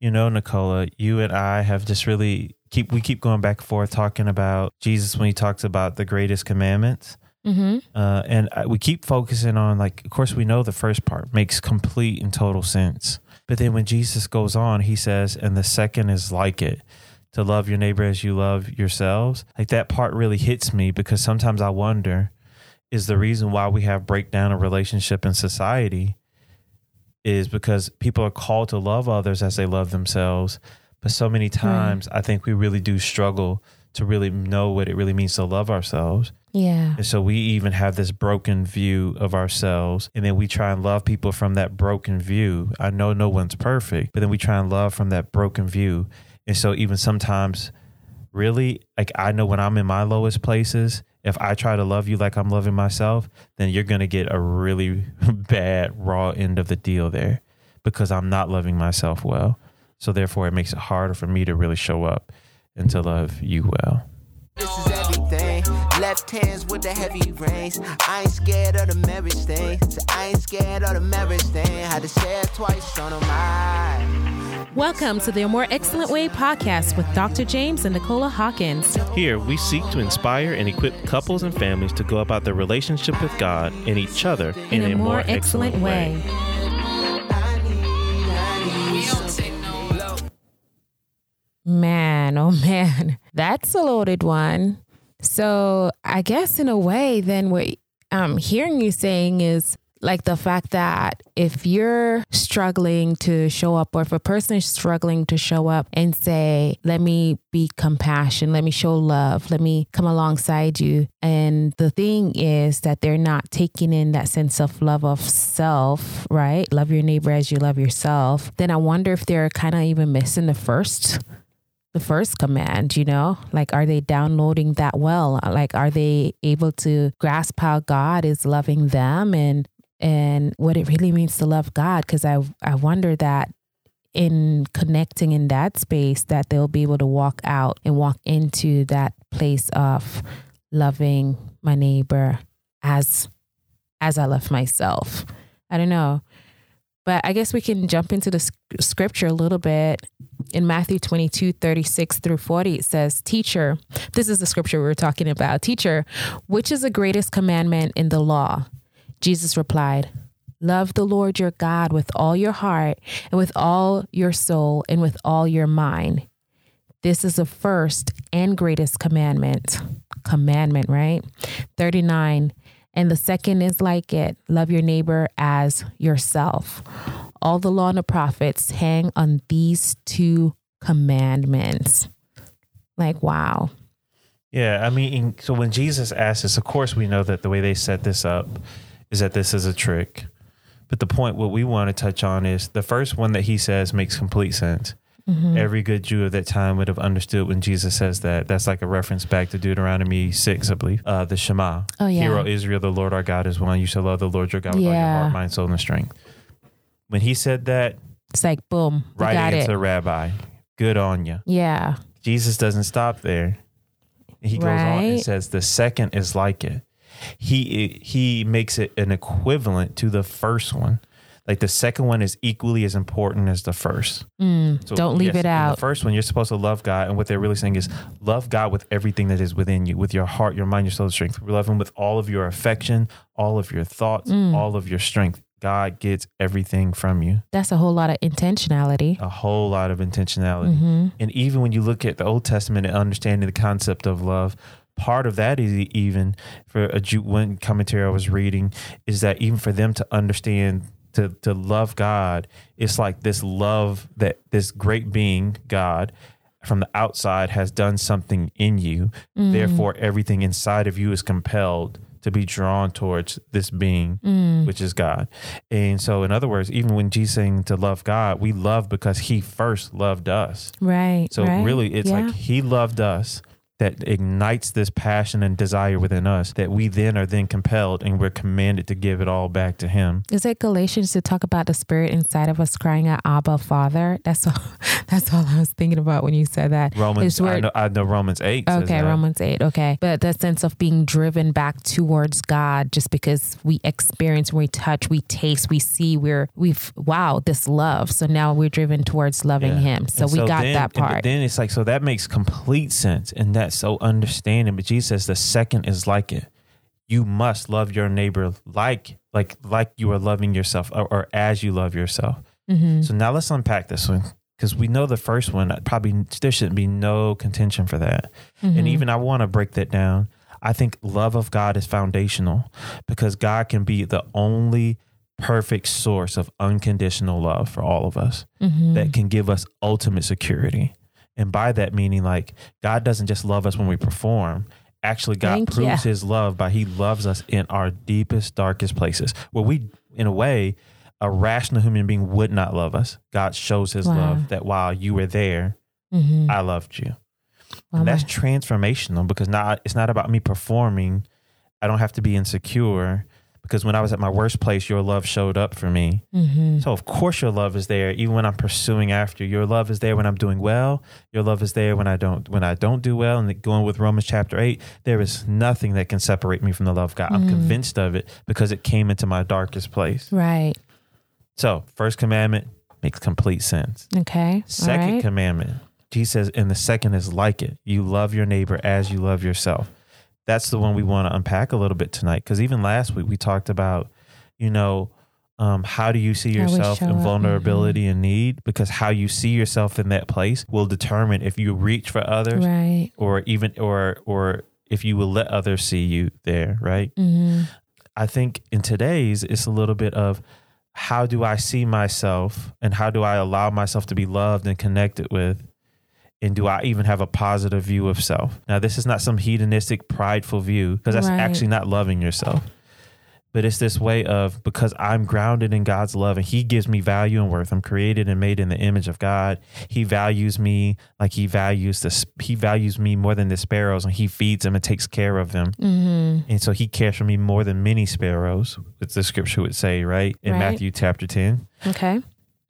You know, Nicola, you and I have just really keep we keep going back and forth talking about Jesus when he talks about the greatest commandments. Mm-hmm. Uh, and I, we keep focusing on like, of course, we know the first part makes complete and total sense. But then when Jesus goes on, he says, and the second is like it to love your neighbor as you love yourselves. Like that part really hits me because sometimes I wonder is the reason why we have breakdown of relationship in society is because people are called to love others as they love themselves. But so many times I think we really do struggle to really know what it really means to love ourselves. Yeah. And so we even have this broken view of ourselves. And then we try and love people from that broken view. I know no one's perfect, but then we try and love from that broken view. And so even sometimes, really, like I know when I'm in my lowest places, if I try to love you like I'm loving myself, then you're going to get a really bad, raw end of the deal there because I'm not loving myself well. So therefore, it makes it harder for me to really show up and to love you well. This is everything. Left hands with the heavy. I ain't scared of the marriage thing. So I ain't scared of the marriage thing. Had to say it twice on a mind. Welcome to the A More Excellent Way podcast with Dr. James and Nicola Hawkins. Here, we seek to inspire and equip couples and families to go about their relationship with God and each other in, In a more excellent way. I need, I need some Man, oh man, that's a loaded one. So I guess in a way, then what I'm hearing you saying is like the fact that if you're struggling to show up, or if a person is struggling to show up and say, let me be compassion, let me show love, let me come alongside you. And the thing is that they're not taking in that sense of love of self, right? Love your neighbor as you love yourself. Then I wonder if they're kind of even missing the first the first command, you know? Like, are they downloading that well? Like, are they able to grasp how God is loving them and and what it really means to love God? Because I I wonder that in connecting in that space that they'll be able to walk out and walk into that place of loving my neighbor as as I love myself. I don't know. But I guess we can jump into the scripture a little bit. In Matthew 22, 36 through 40, it says, Teacher, this is the scripture we were talking about. Teacher, which is the greatest commandment in the law? Jesus replied, Love the Lord your God with all your heart and with all your soul and with all your mind. This is the first and greatest commandment. Commandment, right? 39. And the second is like it love your neighbor as yourself. All the law and the prophets hang on these two commandments. Like, wow. Yeah, I mean, so when Jesus asked this, of course, we know that the way they set this up is that this is a trick. But the point, what we want to touch on is the first one that he says makes complete sense. Mm-hmm. Every good Jew of that time would have understood when Jesus says that. That's like a reference back to Deuteronomy 6, I believe. Uh, the Shema. Oh, yeah. Hear, O Israel, the Lord our God is one. You shall love the Lord your God with all your heart, mind, soul, and strength. When he said that, It's like, boom, right got answer, it. Rabbi. Good on you. Yeah. Jesus doesn't stop there. He goes on and says the second is like it. He he makes it an equivalent to the first one. Like the second one is equally as important as the first. Mm, So, don't leave yes, it out. The first one, you're supposed to love God, and what they're really saying is love God with everything that is within you, with your heart, your mind, your soul, strength. Love Him with all of your affection, all of your thoughts, Mm. all of your strength. God gets everything from you. That's a whole lot of intentionality. A whole lot of intentionality. hmm And even when you look at the Old Testament and understanding the concept of love, part of that is even for a Jew, one commentary I was reading is that even for them to understand to to love God, it's like this love that this great being God from the outside has done something in you. Mm. Therefore, everything inside of you is compelled to be drawn towards this being, Mm. which is God. And so, in other words, even when Jesus saying to love God, we love because He first loved us. Right. So right. really, it's Yeah. like he loved us, that ignites this passion and desire within us that we then are then compelled and we're commanded to give it all back to him. Is it Galatians to talk about the spirit inside of us crying out, Abba, Father? That's all. That's all I was thinking about when you said that. Romans, where- I know, I know Romans 8 Okay. Romans 8. Okay. But the sense of being driven back towards God just because we experience, we touch, we taste, we see, we're, we've, wow, this love. So now we're driven towards loving Yeah. Him. So And we got then- that and part. then it's like, so that makes complete sense. And so understanding. But Jesus says the second is like it. You must love your neighbor like, like, like you are loving yourself or, or as you love yourself. Mhm. So now let's unpack this one because we know the first one probably there shouldn't be no contention for that. Mm-hmm. And even I want to break that down. I think love of God is foundational because God can be the only perfect source of unconditional love for all of us Mm-hmm. that can give us ultimate security. And by that meaning, like God doesn't just love us when we perform. Actually, God Thank proves ya. his love by he loves us in our deepest, darkest places where we, in a way, a rational human being would not love us. God shows his Wow. love that while you were there, Mm-hmm. I loved you. Wow, And that's transformational because now it's not about me performing. I don't have to be insecure because when I was at my worst place, your love showed up for me. Mhm. So of course your love is there even when I'm pursuing after. Your love is there when I'm doing well. Your love is there when I don't when I don't do well. And going with Romans chapter 8, there is nothing that can separate me from the love of God. I'm Mm. convinced of it because it came into my darkest place. Right. So, first commandment makes complete sense. Okay. Second right. commandment, Jesus says, and the second is like it. You love your neighbor as you love yourself. That's the one we want to unpack a little bit tonight. Because even last week we talked about, you know, um, how do you see yourself in mm-hmm. vulnerability and need? Because how you see yourself in that place will determine if you reach for others Right. or even or or if you will let others see you there, right? Mm-hmm. I think in today's, it's a little bit of how do I see myself and how do I allow myself to be loved and connected with? And do I even have a positive view of self? Now, this is not some hedonistic, prideful view because that's Right. actually not loving yourself. But it's this way of because I'm grounded in God's love and He gives me value and worth. I'm created and made in the image of God. He values me like He values this. He values me more than the sparrows, and He feeds them and takes care of them. Mm-hmm. And so he cares for me more than many sparrows, as the scripture would say, right? In Right. Matthew chapter 10. Okay.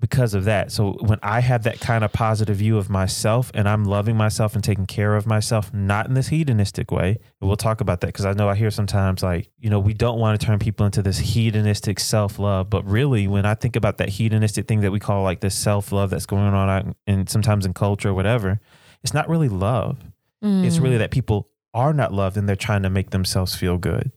Because of that. So when I have that kind of positive view of myself and I'm loving myself and taking care of myself, not in this hedonistic way, and we'll talk about that because I know I hear sometimes like, you know, we don't want to turn people into this hedonistic self love. But really, when I think about that hedonistic thing that we call like this self love that's going on out in sometimes in culture or whatever, it's not really love. It's Mm. really that people are not loved and they're trying to make themselves feel good.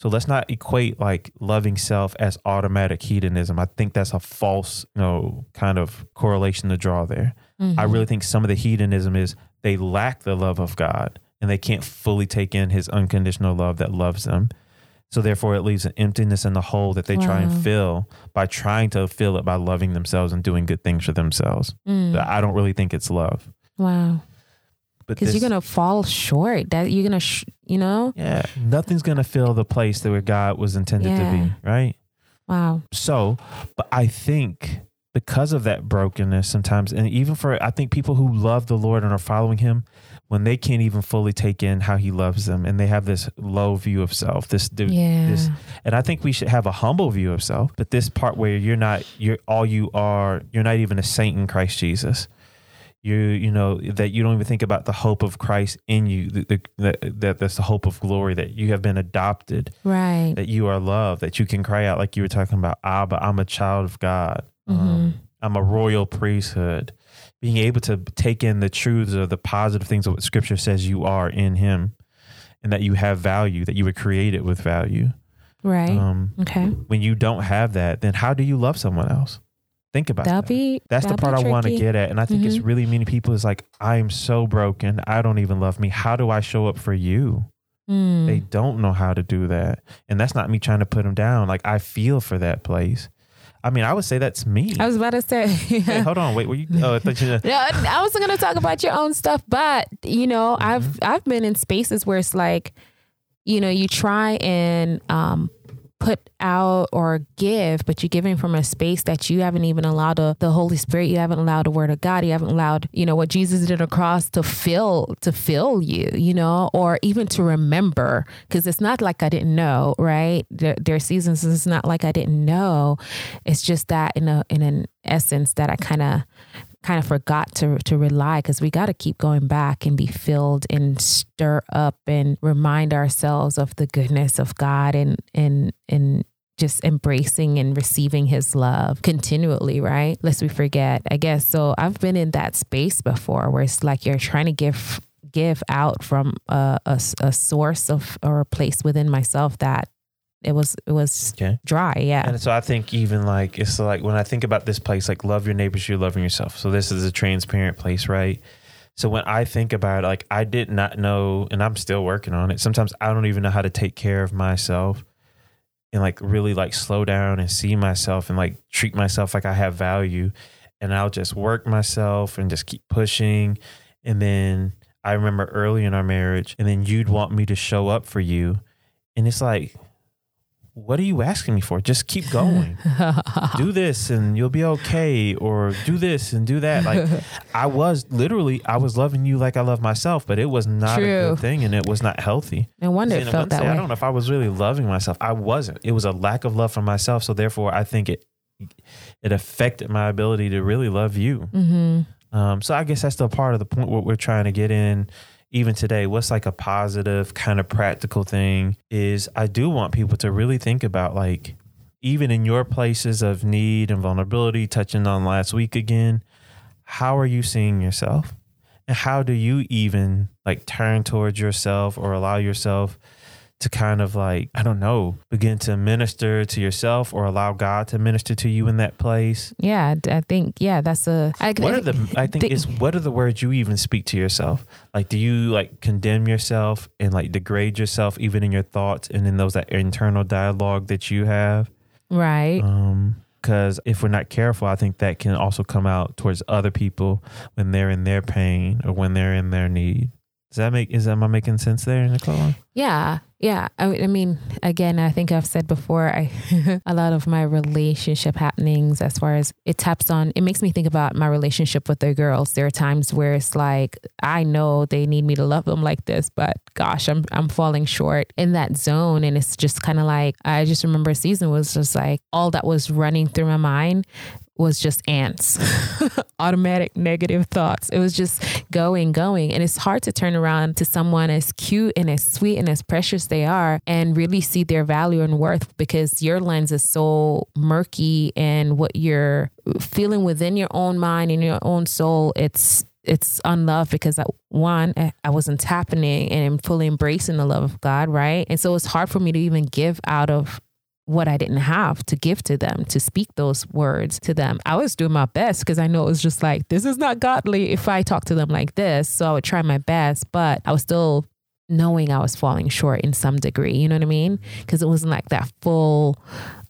So let's not equate like loving self as automatic hedonism. I think that's a false, you know, kind of correlation to draw there. Mm-hmm. I really think some of the hedonism is they lack the love of God and they can't fully take in his unconditional love that loves them. So therefore it leaves an emptiness in the hole that they try and fill by trying to fill it by loving themselves and doing good things for themselves. Mm. But I don't really think it's love. Wow. Because you're gonna fall short. That you're gonna, sh- you know. Yeah, nothing's gonna fill the place that where God was intended to be, right? Wow. So, but I think because of that brokenness sometimes, and even for I think people who love the Lord and are following Him, when they can't even fully take in how He loves them, and they have this low view of self, this, Yeah. this, and I think we should have a humble view of self. But this part where you're not, you're all you are, you're not even a saint in Christ Jesus. You, you know that you don't even think about the hope of Christ in you. The, the, that that that's the hope of glory that you have been adopted Right. that you are loved, that you can cry out like you were talking about, Abba, I'm a child of God. Mm-hmm. Um, I'm a royal priesthood. Being able to take in the truths of the positive things of what scripture says you are in him and that you have value, that you were created with value. Right. Um, okay. when you don't have that, then how do you love someone else? Think about That'll that. be. That's the that'll part be I want to get at. And I think it's Mhm. really many people is like, I'm so broken. I don't even love me. How do I show up for you? Mm. They don't know how to do that. And that's not me trying to put them down. Like I feel for that place. I mean, I would say that's me. I was about to say. Hey, hold on, wait, were you? Oh, I thought you. No, I was going to talk about your own stuff, but you know, Mm-hmm. I've I've been in spaces where it's like, you know, you try and um, put out or give, but you're giving from a space that you haven't even allowed the, the Holy Spirit, you haven't allowed the Word of God, you haven't allowed, you know, what Jesus did on the cross to fill to fill you, you know, or even to remember, because it's not like I didn't know, right? There, there are seasons it's not like I didn't know. It's just that in a in an essence that I kind of kind of forgot to to rely because we got to keep going back and be filled and stir up and remind ourselves of the goodness of God and and and just embracing and receiving his love continually, right? Lest we forget. I guess so I've been in that space before where it's like you're trying to give give out from a, a, a source of or a place within myself that it was it was Okay. dry. Yeah. And so I think even like it's like when I think about this place, like love your neighbors, you're loving yourself. So this is a transparent place, right? So when I think about it, like I did not know, and I'm still working on it. Sometimes I don't even know how to take care of myself and like really like slow down and see myself and like treat myself like I have value. And I'll just work myself and just keep pushing. And then I remember early in our marriage, and then you'd want me to show up for you. And it's like, what are you asking me for? Just keep going. do this and you'll be okay. Or do this and do that. Like I was literally, I was loving you like I love myself, but it was not a good thing and it was not healthy. no wonder And it felt that say- I don't know if I was really loving myself. I wasn't. It was a lack of love for myself. So therefore, I think it it affected my ability to really love you. Mm-hmm. Um, so I guess that's still part of the point what we're trying to get in even today. What's like a positive kind of practical thing is I do want people to really think about like even in your places of need and vulnerability, touching on last week again, how are you seeing yourself? And how do you even like turn towards yourself or allow yourself to kind of like, I don't know, begin to minister to yourself or allow God to minister to you in that place? Yeah, I think yeah, that's a. I, What are the I think the- is what are the words you even speak to yourself? Like do you like condemn yourself and like degrade yourself even in your thoughts and in those that internal dialogue that you have? right? Um because if we're not careful, I think that can also come out towards other people when they're in their pain or when they're in their need. Does that make is am I making sense there, Nicole? Yeah, yeah. I, I mean, again, I think I've said before, I a lot of my relationship happenings, as far as it taps on, it makes me think about my relationship with the girls. There are times where it's like I know they need me to love them like this, but gosh, I'm I'm falling short in that zone, and it's just kind of like I just remember a season was just like all that was running through my mind was just ants, automatic negative thoughts. It was just going, going. And it's hard to turn around to someone as cute and as sweet and as precious they are and really see their value and worth because your lens is so murky and what you're feeling within your own mind and your own soul, it's it's unloved because I, one, I- I wasn't happening and I'm fully embracing the love of God, right? And so it's hard for me to even give out of what I didn't have to give to them, to speak those words to them. I was doing my best because I know it was just like, this is not godly if I talk to them like this. So I would try my best, but I was still knowing I was falling short in some degree. You know what I mean? Because it wasn't like that full,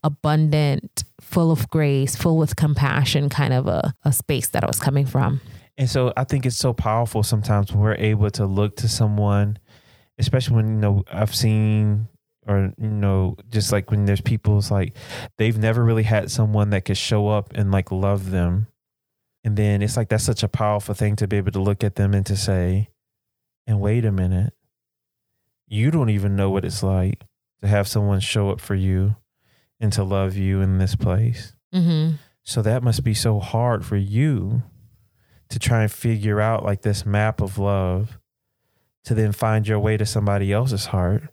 abundant, full of grace, full with compassion kind of a, a space that I was coming from. And so I think it's so powerful sometimes when we're able to look to someone, especially when, you know, I've seen or, you know, just like when there's people, it's like they've never really had someone that could show up and like love them. And then it's like that's such a powerful thing to be able to look at them and to say, and wait a minute, you don't even know what it's like to have someone show up for you and to love you in this place. Mm-hmm. So that must be so hard for you to try and figure out like this map of love to then find your way to somebody else's heart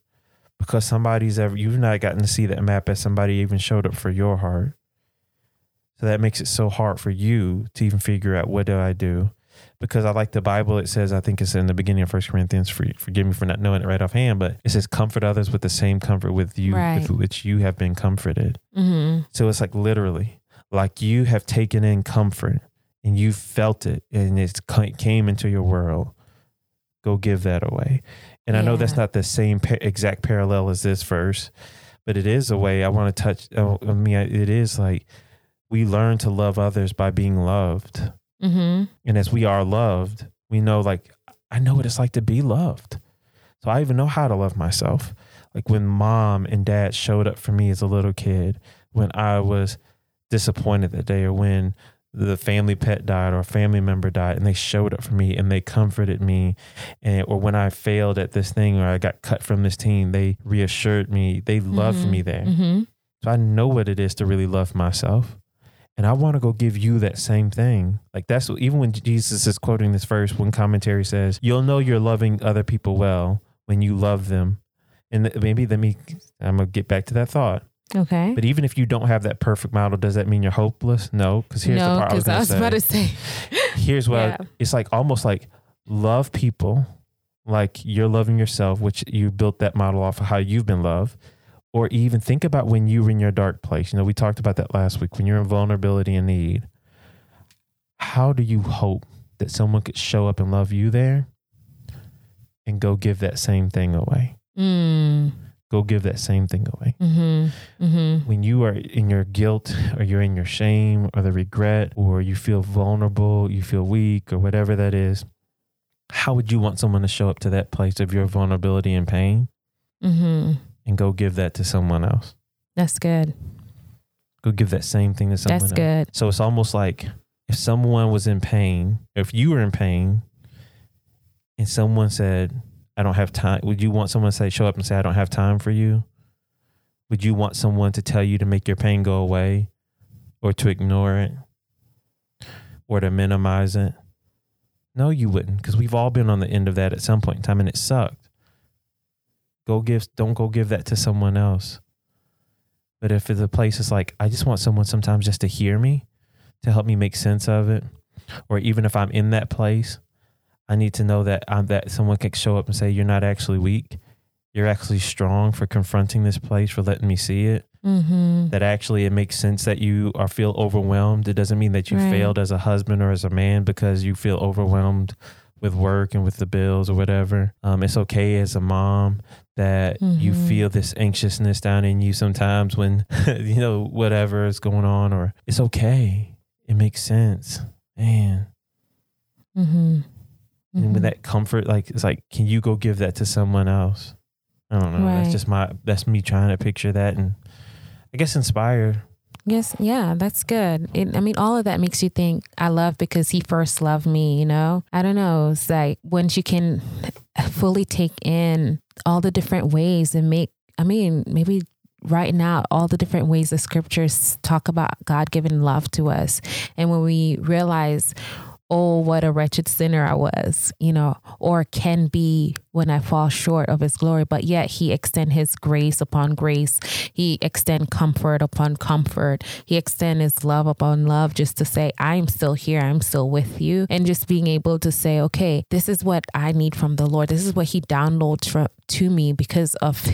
because somebody's ever you've not gotten to see that map as somebody even showed up for your heart. So that makes it so hard for you to even figure out what do I do? Because I like the Bible, it says, I think it's in the beginning of First Corinthians, for, forgive me for not knowing it right offhand, but it says, comfort others with the same comfort with you, Right. with which you have been comforted. Mm-hmm. So it's like literally, like you have taken in comfort and you felt it and it came into your world. Go give that away. And I know that's not the same pa- exact parallel as this verse, but it is a way I want to touch. uh, I mean, it is like we learn to love others by being loved. Mm-hmm. And as we are loved, we know like I know what it's like to be loved. So I even know how to love myself. Like when mom and dad showed up for me as a little kid, when I was disappointed that day, or when the family pet died or a family member died, and they showed up for me and they comforted me, and or when I failed at this thing or I got cut from this team, they reassured me. They loved Mhm. me there. Mm-hmm. So I know what it is to really love myself. And I want to go give you that same thing. Like that's what, even when Jesus is quoting this verse, one commentary says, You'll know you're loving other people well when you love them. And maybe let me, I'm going to get back to that thought. Okay. But even if you don't have that perfect model, does that mean you're hopeless? No, because here's the no, part I was I was to about to say. Here's what Yeah. it's like almost like love people like you're loving yourself, which you built that model off of how you've been loved. Or even think about when you were in your dark place. You know, we talked about that last week. When you're in vulnerability and need, how do you hope that someone could show up and love you there and go give that same thing away? Mm. Go give that same thing away. Mm-hmm. Mm-hmm. When you are in your guilt or you're in your shame or the regret or you feel vulnerable, you feel weak or whatever that is, how would you want someone to show up to that place of your vulnerability and pain Mm-hmm. and go give that to someone else? That's good. Go give that same thing to someone That's else. good. So it's almost like if someone was in pain, if you were in pain and someone said, I don't have time, would you want someone to say, show up and say, I don't have time for you? Would you want someone to tell you to make your pain go away or to ignore it or to minimize it? No, you wouldn't because we've all been on the end of that at some point in time and it sucked. Go give, don't go give that to someone else. But if the place is like, I just want someone sometimes just to hear me, to help me make sense of it, or even if I'm in that place, I need to know that I'm that someone can show up and say, "You're not actually weak. You're actually strong for confronting this place, for letting me see it. Mm-hmm. That actually it makes sense that you are feel overwhelmed. It doesn't mean that you Right. failed as a husband or as a man because you feel overwhelmed with work and with the bills or whatever. Um, it's okay as a mom that you Mhm. feel this anxiousness down in you sometimes when you know whatever is going on, or it's okay. It makes sense, man. Mm-hmm. And with mm-hmm. that comfort, like it's like, can you go give that to someone else? I don't know. That's just my that's me trying to picture that and I guess inspire. Yes, yeah, that's good. It, I mean, all of that makes you think I love because he first loved me, you know? I don't know. It's like once you can fully take in all the different ways and make, I mean, maybe writing out all the different ways the scriptures talk about God giving love to us. And when we realize, oh, what a wretched sinner I was, you know, or can be when I fall short of his glory, but yet he extend his grace upon grace. He extend comfort upon comfort. He extend his love upon love just to say, I'm still here. I'm still with you. And just being able to say, okay, this is what I need from the Lord. This is what he downloads from, to me because of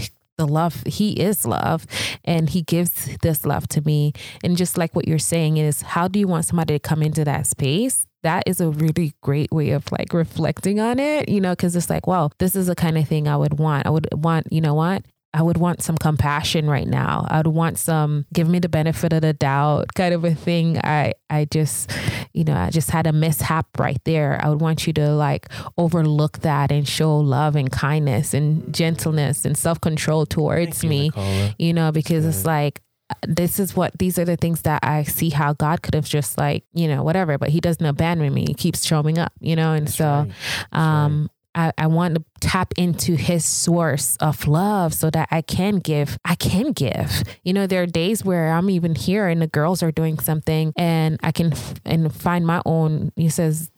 the love he is love and he gives this love to me and just like what you're saying is how do you want somebody to come into that space that is a really great way of like reflecting on it you know because it's like wow this is the kind of thing i would want i would want you know what I would want some compassion right now. I would want some give me the benefit of the doubt kind of a thing. I I just you know, I just had a mishap right there. I would want you to like overlook that and show love and kindness and gentleness and self-control towards Thank you, me Nicola. you know, because it's like, this is what these are the things that I see how God could have just like, you know, whatever, but he doesn't abandon me. He keeps showing up, you know, and That's so, right. Um, I, I want to tap into his source of love so that I can give. I can give. You know, there are days where I'm even here and the girls are doing something and I can f- and find my own, he says,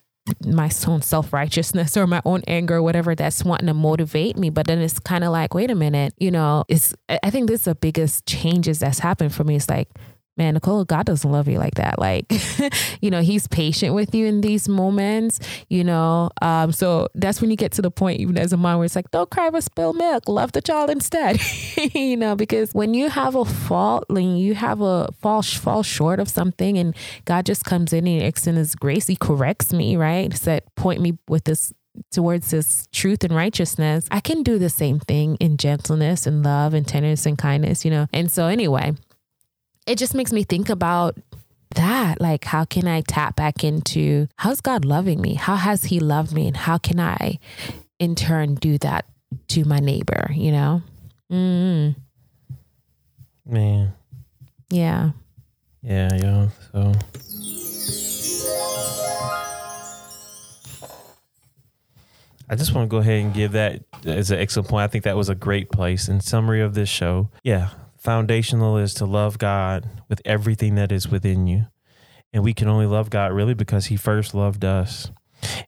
my own self righteousness or my own anger, whatever that's wanting to motivate me. But then it's kind of like, wait a minute, you know, it's, I think this is the biggest changes that's happened for me. It's like, man, Nicole, God doesn't love you like that. Like, you know, he's patient with you in these moments, you know. Um, so that's when you get to the point, even as a mom, where it's like, don't cry over spilled milk, love the child instead, you know, because when you have a fault, when you have a fall, fall short of something and God just comes in and extends his grace, he corrects me, right? Said, point me with this towards this truth and righteousness, I can do the same thing in gentleness and love and tenderness and kindness, you know. And so anyway, it just makes me think about that. Like, how can I tap back into how's God loving me? How has He loved me? And how can I, in turn, do that to my neighbor, you know? Mm. Man. Yeah. Yeah, yo. So I just want to go ahead and give that as an excellent point. I think that was a great place in summary of this show. Yeah, foundational is to love God with everything that is within you. And we can only love God really because he first loved us.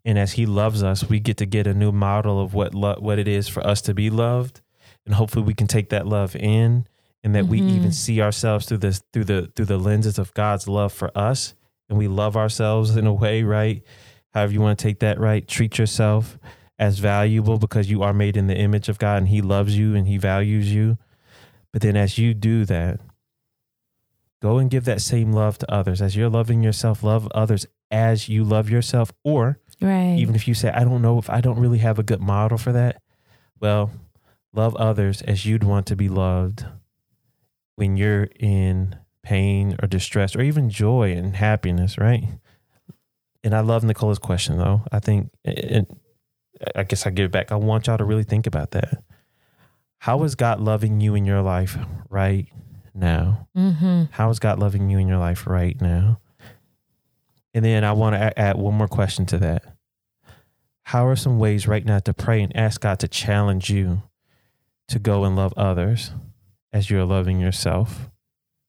And as he loves us, we get to get a new model of what lo- what it is for us to be loved. And hopefully we can take that love in and that we Mhm. even see ourselves through this through the through the lenses of God's love for us and we love ourselves in a way, right? However you want to take that, right? Treat yourself as valuable because you are made in the image of God and he loves you and he values you. But then as you do that, go and give that same love to others. As you're loving yourself, love others as you love yourself or Right. even if you say, I don't know if I don't really have a good model for that, well, love others as you'd want to be loved when you're in pain or distress or even joy and happiness, right? And I love Nicola's question though. I think, and I guess I give it back. I want y'all to really think about that. How is God loving you in your life right now? mm-hmm. How is God loving you in your life right now? And then I want to add one more question to that. How are some ways right now to pray and ask God to challenge you to go and love others as you're loving yourself,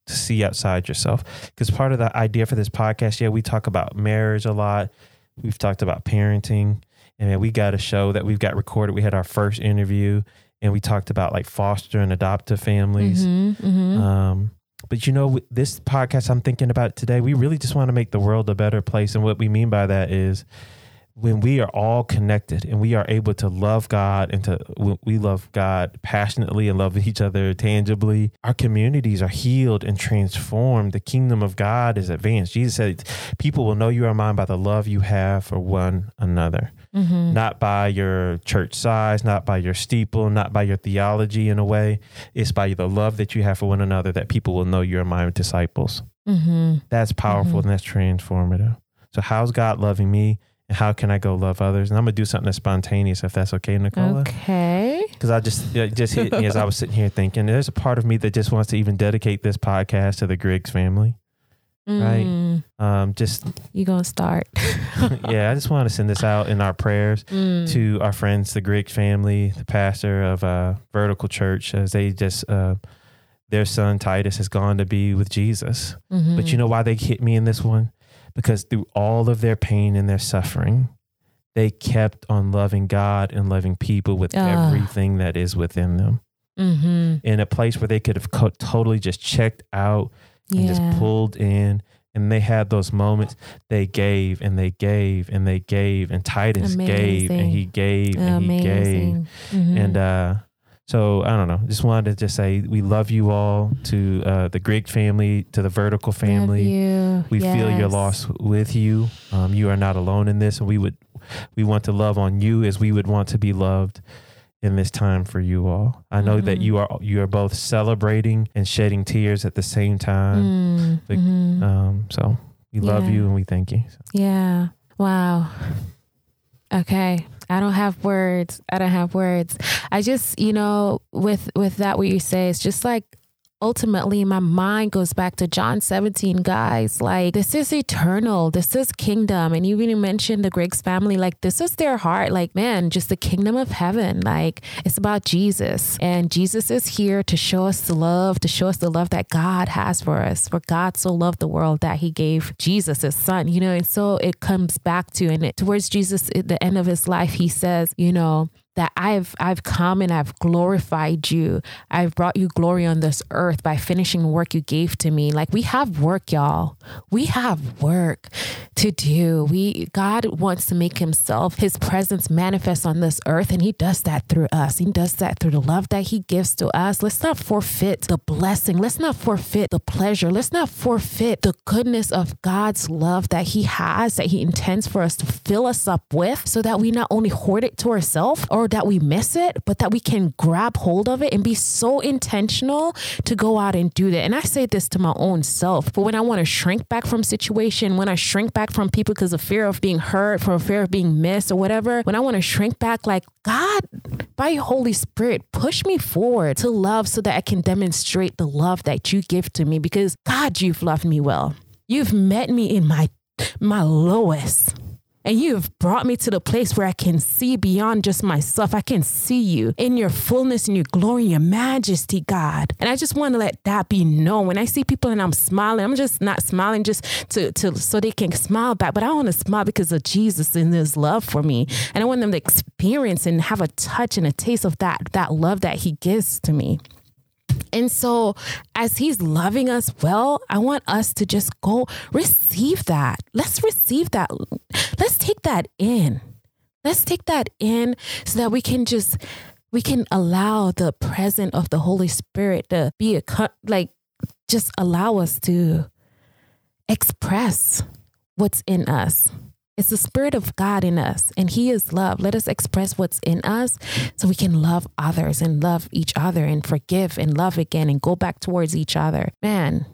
to see outside yourself? Because part of the idea for this podcast, yeah, we talk about marriage a lot. We've talked about parenting. And then we got a show that we've got recorded. We had our first interview and we talked about like foster and adoptive families. Mm-hmm. Mm-hmm. Um, but you know, this podcast I'm thinking about today, we really just want to make the world a better place. And what we mean by that is when we are all connected and we are able to love God and to we love God passionately and love each other tangibly, our communities are healed and transformed. The kingdom of God is advanced. Jesus said, People will know you are mine by the love you have for one another mm-hmm. not by your church size, not by your steeple, not by your theology in a way. It's by the love that you have for one another that people will know you're my disciples. Mm-hmm. That's powerful Mhm. and that's transformative. So, how's God loving me? And how can I go love others? And I'm gonna do something that's spontaneous, if that's okay, Nicola. Okay. Because I just it just hit me as I was sitting here thinking. There's a part of me that just wants to even dedicate this podcast to the Griggs family. Right. Mm, Um, just You gonna start? yeah, I just want to send this out in our prayers. Mm. to our friends, the Griggs family, the pastor of uh, Vertical Church, as they just, uh, their son Titus has gone to be with Jesus. Mhm. But you know why they hit me in this one? Because through all of their pain and their suffering, they kept on loving God and loving people with Ah. everything that is within them. Mhm. In a place where they could have co- totally just checked out and Yeah. just pulled in. And they had those moments. They gave and they gave and they gave, and Titus gave and he Amazing. gave and he gave. Amazing. Mhm. And uh, so I don't know. Just wanted to just say we love you all to uh, the Grigg family, to the Vertical family. We feel your loss with you. Um, you are not alone in this, and we would we want to love on you as we would want to be loved in this time for you all. I know that Mhm. you are you are both celebrating and shedding tears at the same time. Mm, mhm. Um, so we love Yeah. you and we thank you. So, Yeah. Wow. Okay. I don't have words. I don't have words. I just, you know, with with that what you say, it's just like ultimately my mind goes back to John 17, guys. Like this is eternal. This is kingdom. And you even mentioned the Griggs family, like this is their heart. Like, man, just the kingdom of heaven. Like it's about Jesus. And Jesus is here to show us the love, to show us the love that God has for us. For God so loved the world that he gave Jesus his son, you know, and so it comes back to and it, towards Jesus at the end of his life, he says, you know, that I've I've come and I've glorified you. I've brought you glory on this earth by finishing work you gave to me. Like we have work, y'all. We have work to do. We God wants to make himself his presence manifest on this earth and he does that through us. He does that through the love that he gives to us. Let's not forfeit the blessing. Let's not forfeit the pleasure. Let's not forfeit the goodness of God's love that he has that he intends for us to fill us up with so that we not only hoard it to ourselves or that we miss it, but that we can grab hold of it and be so intentional to go out and do that. And I say this to my own self, but when I want to shrink back from situation, when I shrink back from people because of fear of being hurt, for fear of being missed or whatever, when I want to shrink back, like God, by Holy Spirit, push me forward to love so that I can demonstrate the love that you give to me because God, you've loved me well. You've met me in my my lowest. And you have brought me to the place where I can see beyond just myself. I can see you in your fullness, in your glory, in your majesty, God. And I just want to let that be known. When I see people and I'm smiling, I'm just not smiling just to, to so they can smile back, but I want to smile because of Jesus and his love for me. And I want them to experience and have a touch and a taste of that, that love that he gives to me. And so, as He's loving us well, I want us to just go receive that. Let's receive that. Let's take that in. Let's take that in so that we can just we can allow the presence of the Holy Spirit to be a like just allow us to express what's in us. It's the Spirit of God in us, and He is love. Let us express what's in us so we can love others and love each other and forgive and love again and go back towards each other. Man.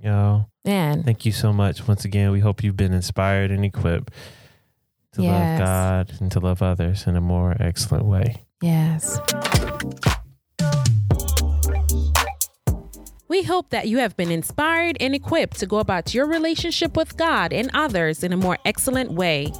Yo. Man. Thank you so much. Once again, we hope you've been inspired and equipped to yes. love God and to love others in a more excellent way. Yes. We hope that you have been inspired and equipped to go about your relationship with God and others in a more excellent way.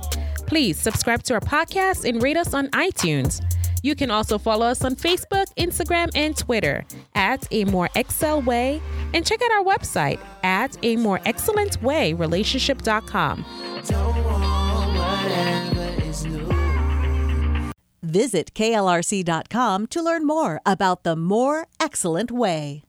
Please subscribe to our podcast and rate us on iTunes. You can also follow us on Facebook, Instagram, and Twitter at A More Excel Way and check out our website at A More Excellent Way Relationship.com. Visit KLRC.com to learn more about the More Excellent Way.